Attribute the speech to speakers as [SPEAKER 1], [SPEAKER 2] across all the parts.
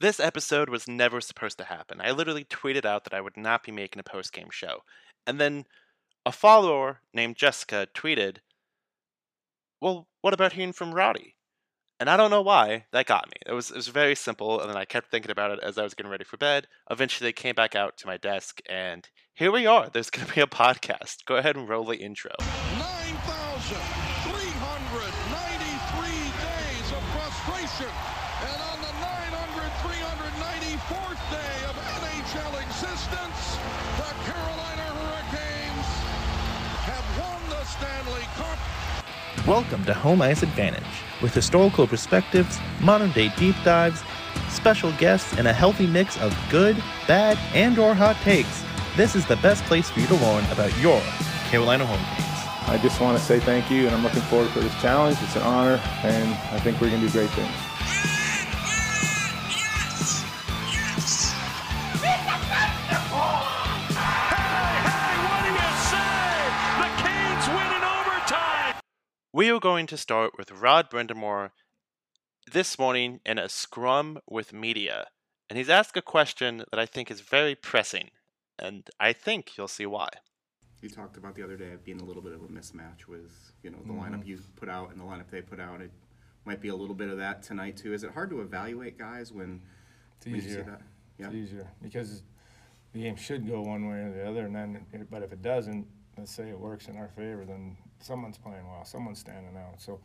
[SPEAKER 1] This episode was never supposed to happen. I literally tweeted out that I would not be making a post game show. And then a follower named Jessica tweeted, Well, what about hearing from Roddy? And I don't know why that got me. It was it was very simple, and then I kept thinking about it as I was getting ready for bed. Eventually, they came back out to my desk, and here we are. There's going to be a podcast. Go ahead and roll the intro.
[SPEAKER 2] 9,393 days of frustration. And on the 900, 394th day of NHL existence, the Carolina Hurricanes have won the Stanley Cup.
[SPEAKER 3] Welcome to Home Ice Advantage, with historical perspectives, modern day deep dives, special guests, and a healthy mix of good, bad, and or hot takes. This is the best place for you to learn about your Carolina Hurricanes.
[SPEAKER 4] I just want to say thank you, and I'm looking forward for this challenge. It's an honor, and I think we're going to do great things.
[SPEAKER 1] We are going to start with Rod Brind'Amour this morning in a scrum with media. And he's asked a question that I think is very pressing. And I think you'll see why.
[SPEAKER 5] You talked about the other day being a little bit of a mismatch with, you know, the lineup mm-hmm. you put out and the lineup they put out. It might be a little bit of that tonight too. Is it hard to evaluate guys when,
[SPEAKER 4] It's
[SPEAKER 5] when you see
[SPEAKER 4] easier.
[SPEAKER 5] that? Yeah.
[SPEAKER 4] It's easier because the game should go one way or the other, and then but if it doesn't, let's say it works in our favor, then someone's playing well, someone's standing out. So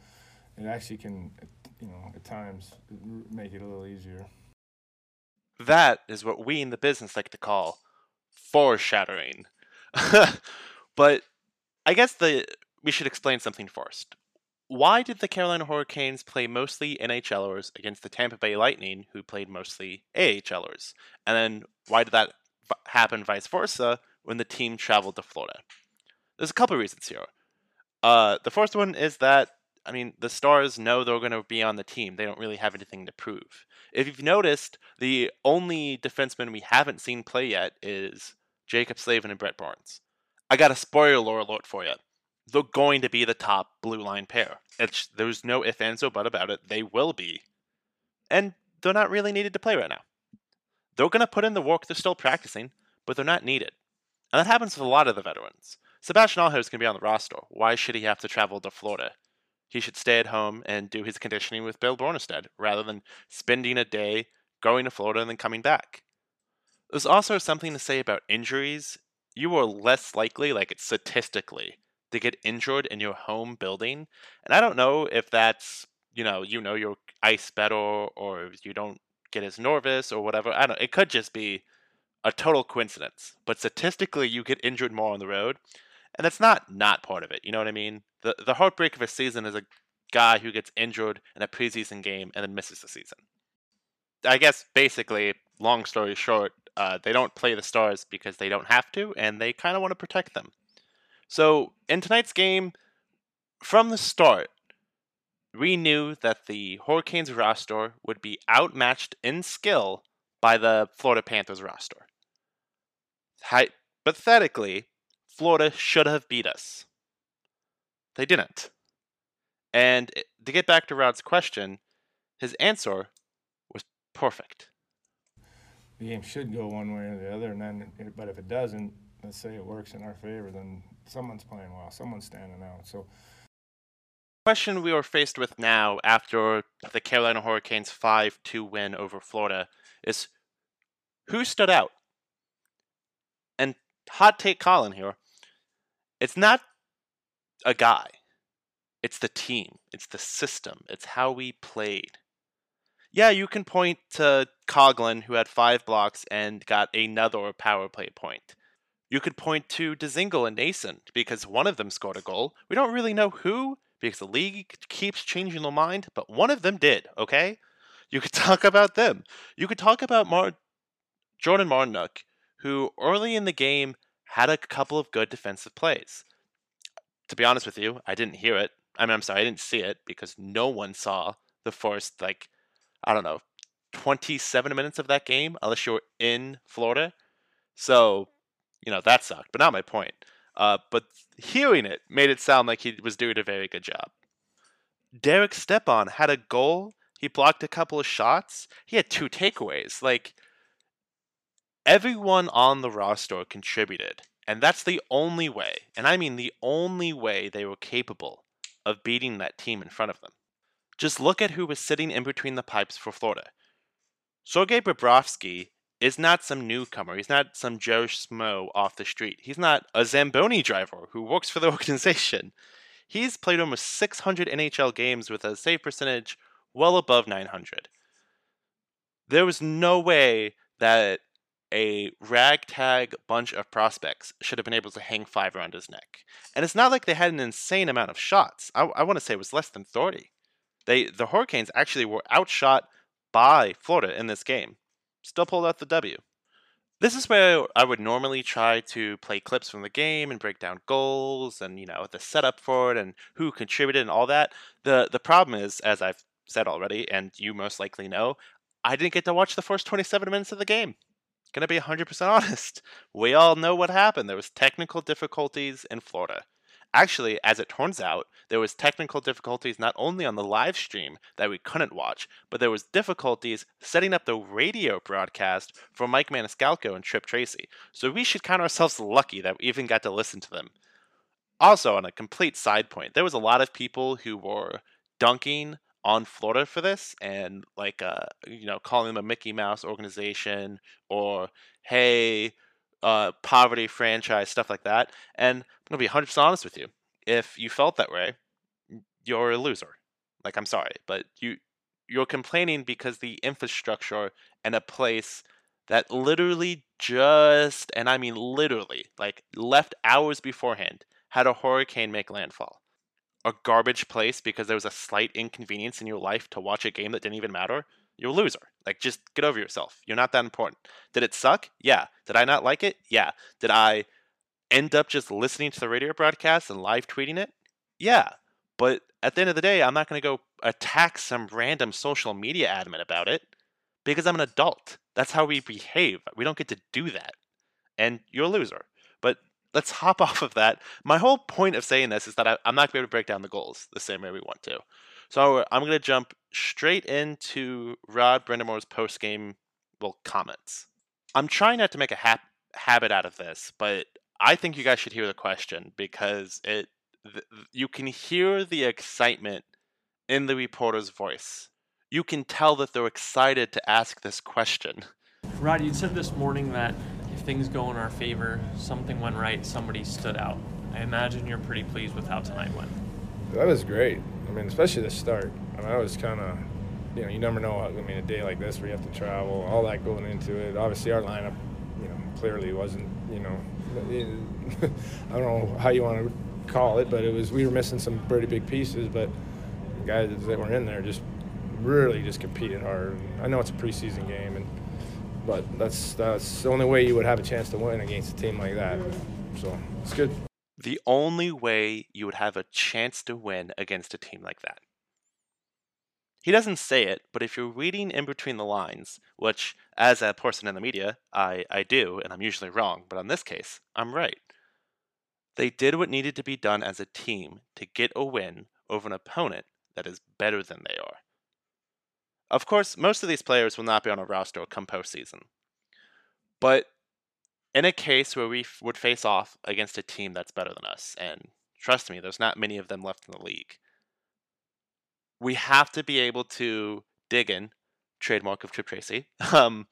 [SPEAKER 4] it actually can, you know, at times make it a little easier.
[SPEAKER 1] That is what we in the business like to call foreshadowing. but I guess the we should explain something first. Why did the Carolina Hurricanes play mostly NHLers against the Tampa Bay Lightning, who played mostly AHLers? And then why did that happen vice versa when the team traveled to Florida? There's a couple reasons here. Uh, the first one is that I mean the Stars know they're going to be on the team. They don't really have anything to prove. If you've noticed, the only defenseman we haven't seen play yet is Jaccob Slavin and Brent Burns. I got a spoiler alert for you. They're going to be the top blue line pair. It's, there's no if, ands, or but about it. They will be. And they're not really needed to play right now. They're going to put in the work. They're still practicing, but they're not needed. And that happens with a lot of the veterans. Sebastian Aho is going to be on the roster. Why should he have to travel to Florida? He should stay at home and do his conditioning with Bill Burniston rather than spending a day going to Florida and then coming back. There's also something to say about injuries. You are less likely, like it's statistically, to get injured in your home building. And I don't know if that's, you know, you know your ice better or you don't get as nervous or whatever. I don't it could just be a total coincidence. But statistically you get injured more on the road. And that's not not part of it. You know what I mean? The the heartbreak of a season is a guy who gets injured in a preseason game and then misses the season. I guess basically, long story short, uh, they don't play the Stars because they don't have to, and they kind of want to protect them. So in tonight's game, from the start, we knew that the Hurricanes roster would be outmatched in skill by the Florida Panthers roster. Hypothetically, Florida should have beat us. They didn't. And eh, to get back to Rod's question, his answer was perfect.
[SPEAKER 4] The game should go one way or the other, and then eh, but if it doesn't, let's say it works in our favor, then someone's playing well, someone's standing out. So the
[SPEAKER 1] question we are faced with now after the Carolina Hurricanes 5 2 win over Florida is who stood out? And hot take Colin here. It's not a guy, it's the team, it's the system, it's how we played. Yeah, you can point to Coghlan, who had five blocks and got another power play point. You could point to Dzingel and Noesen because one of them scored a goal. We don't really know who because the league keeps changing their mind, but one of them did, okay? You could talk about them. You could talk about Mar- Jordan Martinook, who early in the game had a couple of good defensive plays. To be honest with you, I didn't hear it. I mean, I'm sorry, I didn't see it because no one saw the first, like, I don't know, 27 minutes of that game unless you're in Florida. So, you know, that sucked, but not my point. Uh, but hearing it made it sound like he was doing a very good job. Derek Stepan had a goal. He blocked a couple of shots. He had two takeaways. Like everyone on the roster contributed. And that's the only way, and I mean the only way they were capable of beating that team in front of them. Just look at who was sitting in between the pipes for Florida. Sergei Bobrovsky is not some newcomer. He's not some Joe Schmo off the street. He's not a Zamboni driver who works for the organization. He's played almost 600 NHL games with a save percentage well above 900. There was no way that a ragtag bunch of prospects should have been able to hang five around his neck. And it's not like they had an insane amount of shots. I, I want to say it was less than 30. They the Hurricanes actually were outshot by Florida in this game. Still pulled out the W. This is where I would normally try to play clips from the game and break down goals and you know the setup for it and who contributed and all that. The the problem is, as I've said already, and you most likely know, I didn't get to watch the first 27 minutes of the game going to be 100% honest. We all know what happened. There was technical difficulties in Florida. Actually, as it turns out, there was technical difficulties not only on the live stream that we couldn't watch, but there was difficulties setting up the radio broadcast for Mike Maniscalco and Tripp Tracy. So we should count ourselves lucky that we even got to listen to them. Also, on a complete side point, there was a lot of people who were dunking on Florida for this and like uh you know calling them a Mickey Mouse organization or hey uh poverty franchise stuff like that and I'm going to be 100% honest with you if you felt that way you're a loser. Like I'm sorry but you you're complaining because the infrastructure and a place that literally just and I mean literally like left hours beforehand had a hurricane make landfall a garbage place because there was a slight inconvenience in your life to watch a game that didn't even matter, you're a loser. Like, just get over yourself. You're not that important. Did it suck? Yeah. Did I not like it? Yeah. Did I end up just listening to the radio broadcast and live tweeting it? Yeah. But at the end of the day, I'm not going to go attack some random social media admin about it because I'm an adult. That's how we behave. We don't get to do that. And you're a loser. Let's hop off of that. My whole point of saying this is that I, am not going to be able to break down the goals the same way we want to. So I'm going to jump straight into Rod Brind'Amour's post game well comments. I'm trying not to make a ha- habit out of this, but I think you guys should hear the question because it th- you can hear the excitement in the reporter's voice. You can tell that they're excited to ask this question.
[SPEAKER 6] Rod, you said this morning that things go in our favor, something went right, somebody stood out. I imagine you're pretty pleased with how tonight went.
[SPEAKER 4] That was great. I mean, especially the start. I mean, I was kind of, you know, you never know. I mean, a day like this where you have to travel, all that going into it. Obviously, our lineup, you know, clearly wasn't, you know, I don't know how you want to call it, but it was we were missing some pretty big pieces. But the guys that were in there just really just competed hard. I know it's a preseason game and but that's that's the only way you would have a chance to win against a team like that. So it's good.
[SPEAKER 1] The only way you would have a chance to win against a team like that. He doesn't say it, but if you're reading in between the lines, which, as a person in the media, I, I do, and I'm usually wrong, but on this case, I'm right. They did what needed to be done as a team to get a win over an opponent that is better than they are. Of course, most of these players will not be on a roster come postseason. But in a case where we f- would face off against a team that's better than us, and trust me, there's not many of them left in the league, we have to be able to dig in, trademark of Tripp Tracy, um,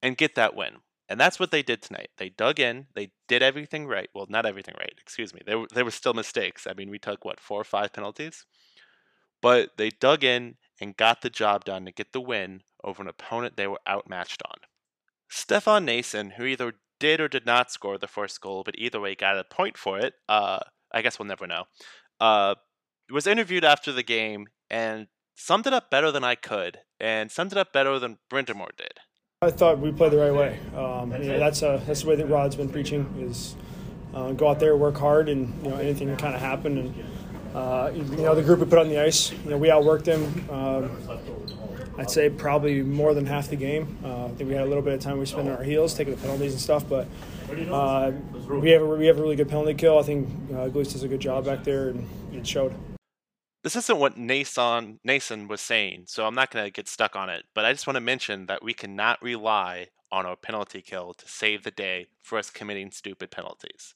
[SPEAKER 1] and get that win. And that's what they did tonight. They dug in. They did everything right. Well, not everything right. Excuse me. There, there were still mistakes. I mean, we took what four or five penalties, but they dug in and got the job done to get the win over an opponent they were outmatched on. Stefan Noesen, who either did or did not score the first goal, but either way got a point for it, uh, I guess we'll never know, uh, was interviewed after the game and summed it up better than I could, and summed it up better than Brind'Amour did.
[SPEAKER 7] I thought we played the right way. Um, you know, that's a, that's the way that Rod's been preaching is uh, go out there, work hard, and you know anything can kind of happen. And uh, you know, the group we put on the ice, you know, we outworked them. Um, I'd say probably more than half the game. Uh, I think we had a little bit of time we spent on our heels, taking the penalties and stuff, but uh, we have a, we have a really good penalty kill. I think uh, does a good job back there, and it showed.
[SPEAKER 1] this isn't what Noesen Noesen was saying, so I'm not going to get stuck on it. But I just want to mention that we cannot rely on our penalty kill to save the day for us committing stupid penalties.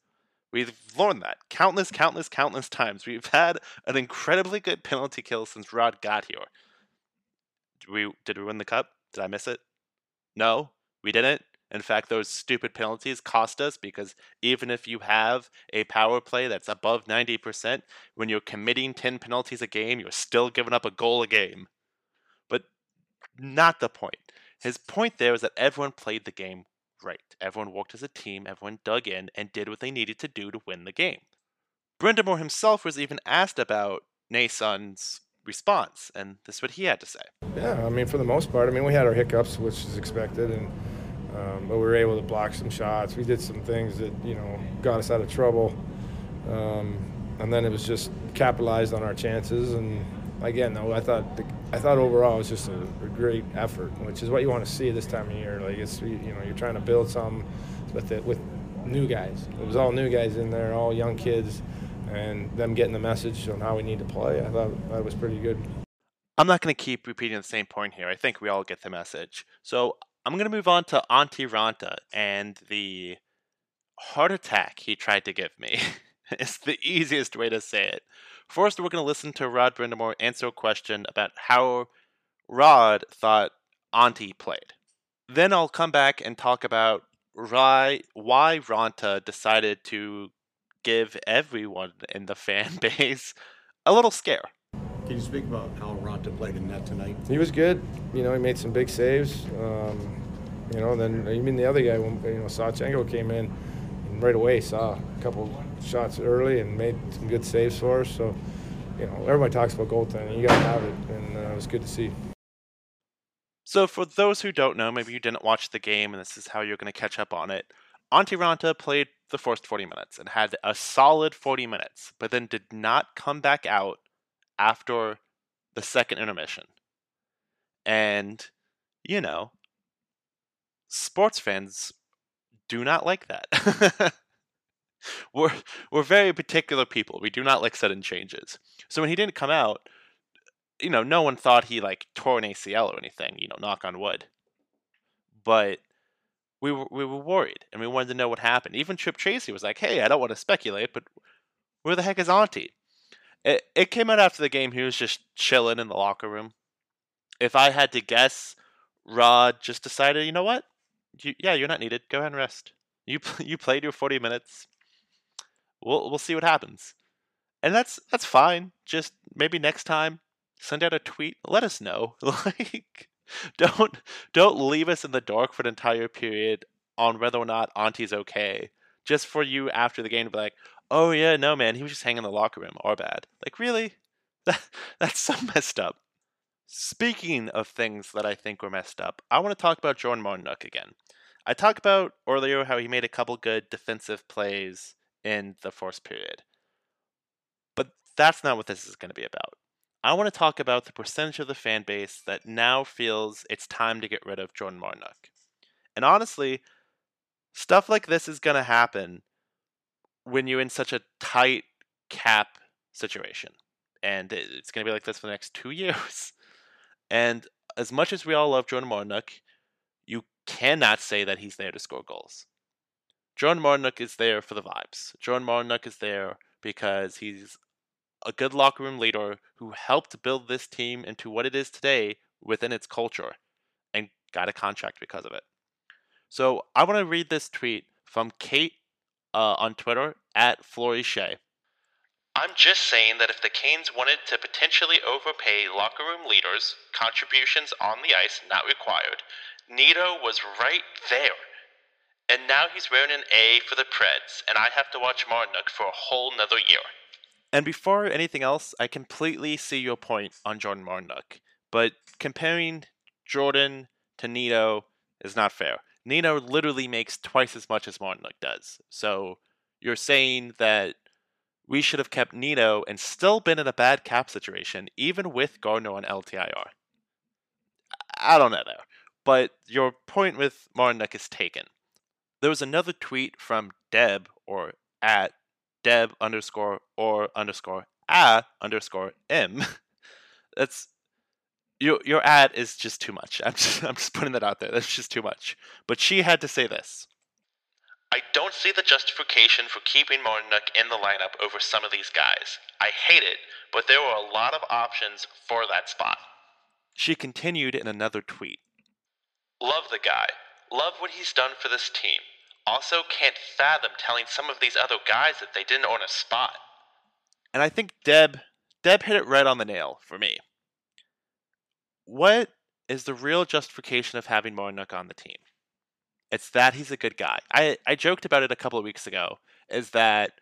[SPEAKER 1] We've learned that countless, countless, countless times. We've had an incredibly good penalty kill since Rod got here. Did we did we win the cup? Did I miss it? No, we didn't. In fact, those stupid penalties cost us because even if you have a power play that's above 90%, when you're committing 10 penalties a game, you're still giving up a goal a game. But not the point. His point there is that everyone played the game right. Everyone worked as a team, everyone dug in and did what they needed to do to win the game. Brind'Amour himself was even asked about Noesen's response, and this is what he had to say.
[SPEAKER 4] Yeah, I mean, for the most part, I mean, we had our hiccups, which is expected, and um, but we were able to block some shots. We did some things that you know got us out of trouble, um, and then it was just capitalized on our chances. And again, though, I thought the, I thought overall it was just a, a, great effort, which is what you want to see this time of year. Like it's you know you're trying to build some with it with new guys. It was all new guys in there, all young kids, and them getting the message on how we need to play. I thought that was pretty good.
[SPEAKER 1] I'm not going to keep repeating the same point here. I think we all get the message. So I'm going to move on to Antti Raanta and the heart attack he tried to give me. it's the easiest way to say it. First, we're going to listen to Rod Brind'Amour answer a question about how Rod thought Antti played. Then I'll come back and talk about why, why Raanta decided to give everyone in the fan base a little scare.
[SPEAKER 8] Can you speak about how Raanta played in that tonight?
[SPEAKER 4] He was good. You know, he made some big saves. Um, you know, and then even the other guy, when you know, Sawchenko came in and right away saw a couple shots early and made some good saves for us. So, you know, everybody talks about goaltending. You got to have it, and uh, it was good to see.
[SPEAKER 1] So, for those who don't know, maybe you didn't watch the game, and this is how you're going to catch up on it. Antti Raanta played the first 40 minutes and had a solid 40 minutes, but then did not come back out after the second intermission. And, you know, sports fans do not like that. we're we're very particular people. We do not like sudden changes. So when he didn't come out, you know, no one thought he like tore an ACL or anything. You know, knock on wood. But we were we were worried and we wanted to know what happened. Even Chip Tracy was like, "Hey, I don't want to speculate, but where the heck is Antti?" It it came out after the game. He was just chilling in the locker room. If I had to guess, Rod just decided, you know what? You, yeah, you're not needed. Go ahead and rest. You you played your 40 minutes. We'll we'll see what happens, and that's that's fine. Just maybe next time, send out a tweet. Let us know. like, don't don't leave us in the dark for an entire period on whether or not Antti's okay. Just for you after the game to be like, oh yeah, no man, he was just hanging in the locker room. Our bad. Like really? That that's so messed up. Speaking of things that I think were messed up, I want to talk about Jordan Martinook again. I talked about earlier how he made a couple good defensive plays in the first period. But that's not what this is going to be about. I want to talk about the percentage of the fan base that now feels it's time to get rid of Jordan Martinook. And honestly, stuff like this is going to happen when you're in such a tight cap situation. And it's going to be like this for the next two years. And as much as we all love Jordan Martinook, you cannot say that he's there to score goals. Jordan Martinook is there for the vibes. Jordan Martinook is there because he's a good locker room leader who helped build this team into what it is today within its culture and got a contract because of it. So I want to read this tweet from Kate uh, on Twitter at Flory Shea. I'm just saying that if the Canes wanted to potentially overpay locker room leaders, contributions on the ice not required, Nino was right there. And now he's wearing an A for the Preds, and I have to watch Martinook for a whole nother year. And before anything else, I completely see your point on Jordan Martinook, but comparing Jordan to Nino is not fair. Nino literally makes twice as much as Martinook does. So you're saying that we should have kept Nino and still been in a bad cap situation, even with Gardiner on LTIR. I don't know there. But your point with Martinook is taken. There was another tweet from Deb or at Deb underscore or underscore a underscore m. That's your your ad is just too much. I'm just I'm just putting that out there. That's just too much. But she had to say this. I don't see the justification for keeping Martinook in the lineup over some of these guys. I hate it, but there were a lot of options for that spot. She continued in another tweet. Love the guy. Love what he's done for this team. Also, can't fathom telling some of these other guys that they didn't earn a spot. And I think Deb Deb hit it right on the nail for me. What is the real justification of having Martinook on the team? It's that he's a good guy. I, I joked about it a couple of weeks ago. Is that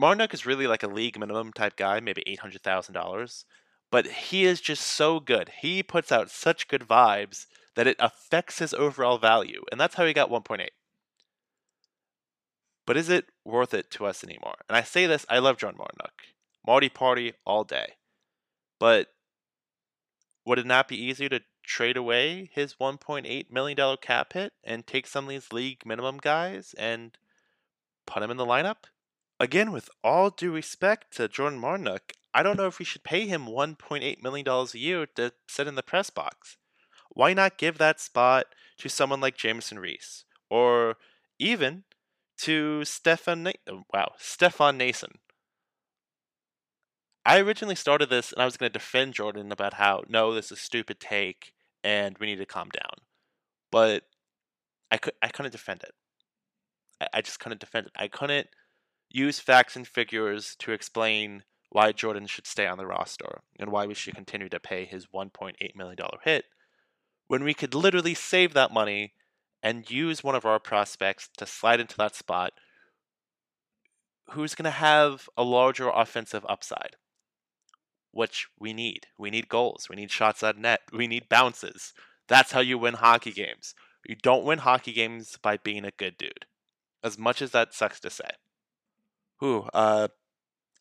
[SPEAKER 1] Martinook is really like a league minimum type guy, maybe eight hundred thousand dollars, but he is just so good. He puts out such good vibes that it affects his overall value, and that's how he got one point eight. But is it worth it to us anymore? And I say this, I love John Martinook. Marty Party all day. But would it not be easier to trade away his $1.8 million cap hit and take some of these league minimum guys and put him in the lineup? Again, with all due respect to Jordan Martinook, I don't know if we should pay him $1.8 million a year to sit in the press box. Why not give that spot to someone like Jamieson Rees Or even to Stefan, oh, wow, Stefan Noesen. I originally started this and I was going to defend Jordan about how no, this is a stupid take and we need to calm down. But I could I couldn't defend it. I, I just couldn't defend it. I couldn't use facts and figures to explain why Jordan should stay on the roster and why we should continue to pay his $1.8 million hit when we could literally save that money and use one of our prospects to slide into that spot who's going to have a larger offensive upside, which we need. We need goals. We need shots at net. We need bounces. That's how you win hockey games. You don't win hockey games by being a good dude, as much as that sucks to say. Who, uh,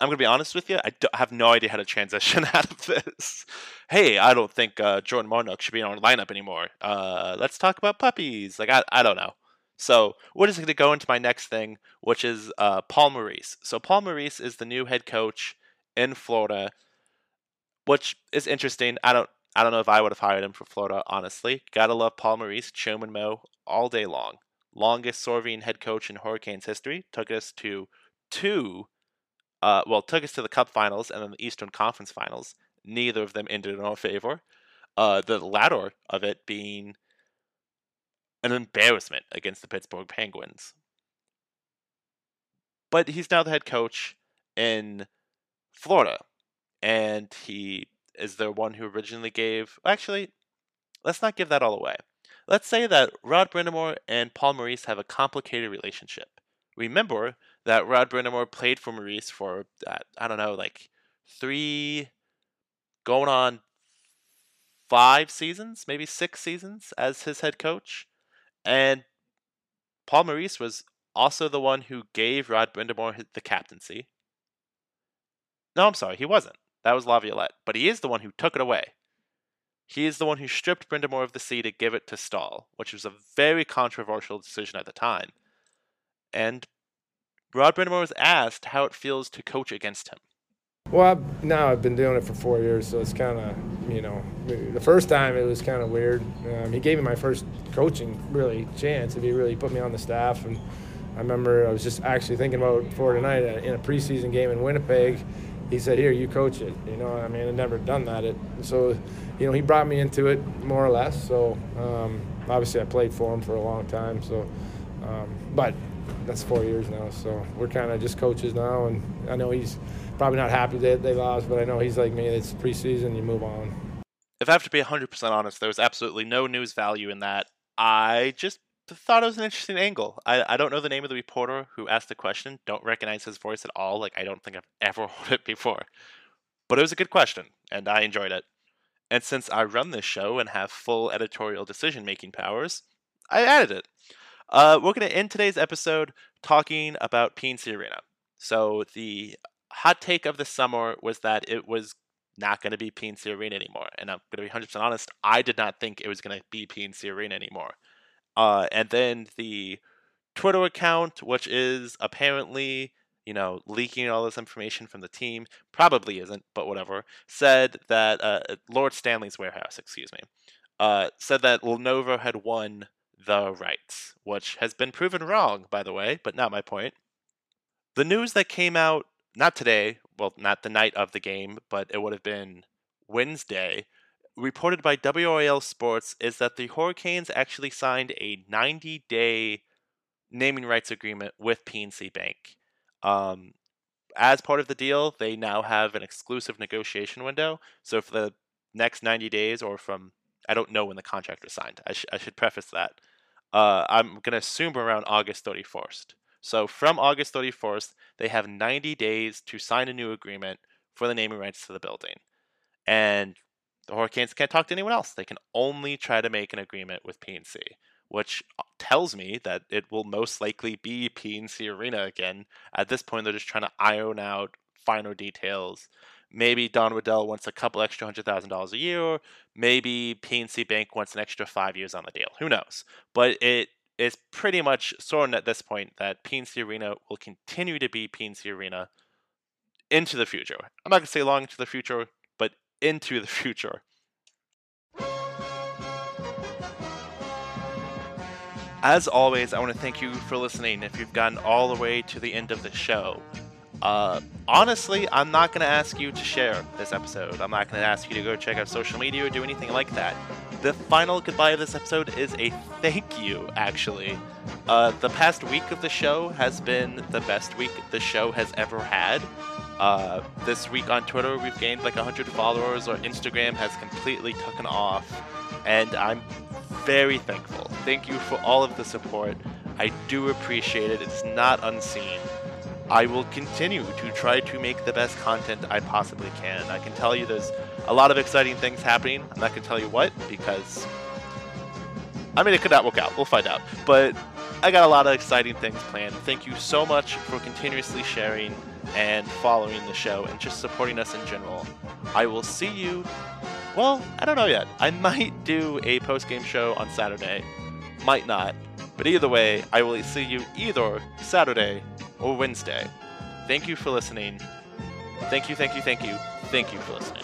[SPEAKER 1] I'm gonna be honest with you. I have no idea how to transition out of this. Hey, I don't think uh, Jordan Martinook should be in our lineup anymore. Uh, let's talk about puppies. Like I, I don't know. So we're just gonna go into my next thing, which is uh, Paul Maurice. So Paul Maurice is the new head coach in Florida, which is interesting. I don't, I don't know if I would have hired him for Florida. Honestly, gotta love Paul Maurice, Truman Mo all day long. Longest serving head coach in Hurricanes history. Took us to two uh, well, took us to the Cup Finals and then the Eastern Conference Finals. Neither of them ended in our favor. Uh, the latter of it being an embarrassment against the Pittsburgh Penguins. But he's now the head coach in Florida, and he is the one who originally gave. Actually, let's not give that all away. Let's say that Rod Brind'Amour and Paul Maurice have a complicated relationship. Remember that Rod Brind'Amour played for Maurice for uh, I don't know, like three, going on five seasons, maybe six seasons as his head coach, and Paul Maurice was also the one who gave Rod Brind'Amour the captaincy. No, I'm sorry, he wasn't. That was Laviolette, but he is the one who took it away. He is the one who stripped Brind'Amour of the C to give it to Staal, which was a very controversial decision at the time. And Rod Brind'Amour was asked how it feels to coach against him.
[SPEAKER 4] Well, I've, now I've been doing it for four years, so it's kind of, you know, the first time it was kind of weird. Um, he gave me my first coaching really chance. If he really put me on the staff, and I remember I was just actually thinking about for tonight uh, in a preseason game in Winnipeg. He said, "Here, you coach it." You know, I mean, I'd never done that. It, so, you know, he brought me into it more or less. So, um, obviously, I played for him for a long time. So, um, but that's four years now. So we're kind of just coaches now, and I know he's probably not happy that they lost, but I know he's like me. It's preseason, you move on.
[SPEAKER 1] If I have to be 100% honest, there was absolutely no news value in that. I just thought it was an interesting angle. I, I don't know the name of the reporter who asked the question. Don't recognize his voice at all. Like I don't think I've ever heard it before. But it was a good question, and I enjoyed it. And since I run this show and have full editorial decision making powers, I added it. Uh, we're going to end today's episode talking about PNC Arena. So the hot take of the summer was that it was not going to be PNC Arena anymore. And I'm going to be 100% honest, I did not think it was going to be PNC Arena anymore. Uh, and then the Twitter account, which is apparently you know, leaking all this information from the team, probably isn't, but whatever, said that uh, Lord Stanley's warehouse, excuse me, uh, said that Lenovo had won the rights, which has been proven wrong, by the way, but not my point. The news that came out, not today, well, not the night of the game, but it would have been Wednesday, reported by WRAL Sports, is that the Hurricanes actually signed a 90 day naming rights agreement with PNC Bank. Um, as part of the deal, they now have an exclusive negotiation window. So for the next 90 days, or from, I don't know when the contract was signed, I, sh- I should preface that. Uh, I'm going to assume around August 31st. So from August 31st, they have 90 days to sign a new agreement for the naming rights to the building. And the Hurricanes can't talk to anyone else. They can only try to make an agreement with PNC, which uh, tells me that it will most likely be PNC Arena again. At this point, they're just trying to iron out final details. Maybe Don Waddell wants a couple extra hundred thousand dollars a year. Maybe PNC Bank wants an extra five years on the deal. Who knows? But it is pretty much certain at this point that PNC Arena will continue to be PNC Arena into the future. I'm not going to say long into the future, into the future. As always, I want to thank you for listening if you've gotten all the way to the end of the show. Uh, honestly, I'm not going to ask you to share this episode. I'm not going to ask you to go check out social media or do anything like that. The final goodbye of this episode is a thank you, actually. Uh, the past week of the show has been the best week the show has ever had. Uh, this week on Twitter, we've gained like 100 followers, or Instagram has completely taken off, and I'm very thankful. Thank you for all of the support. I do appreciate it. It's not unseen. I will continue to try to make the best content I possibly can. I can tell you there's a lot of exciting things happening. I'm not going to tell you what because I mean it could not work out. We'll find out. But I got a lot of exciting things planned. Thank you so much for continuously sharing and following the show and just supporting us in general. I will see you. Well, I don't know yet. I might do a post game show on Saturday. Might not. But either way, I will see you either Saturday or Wednesday. Thank you for listening. Thank you, thank you, thank you, thank you for listening.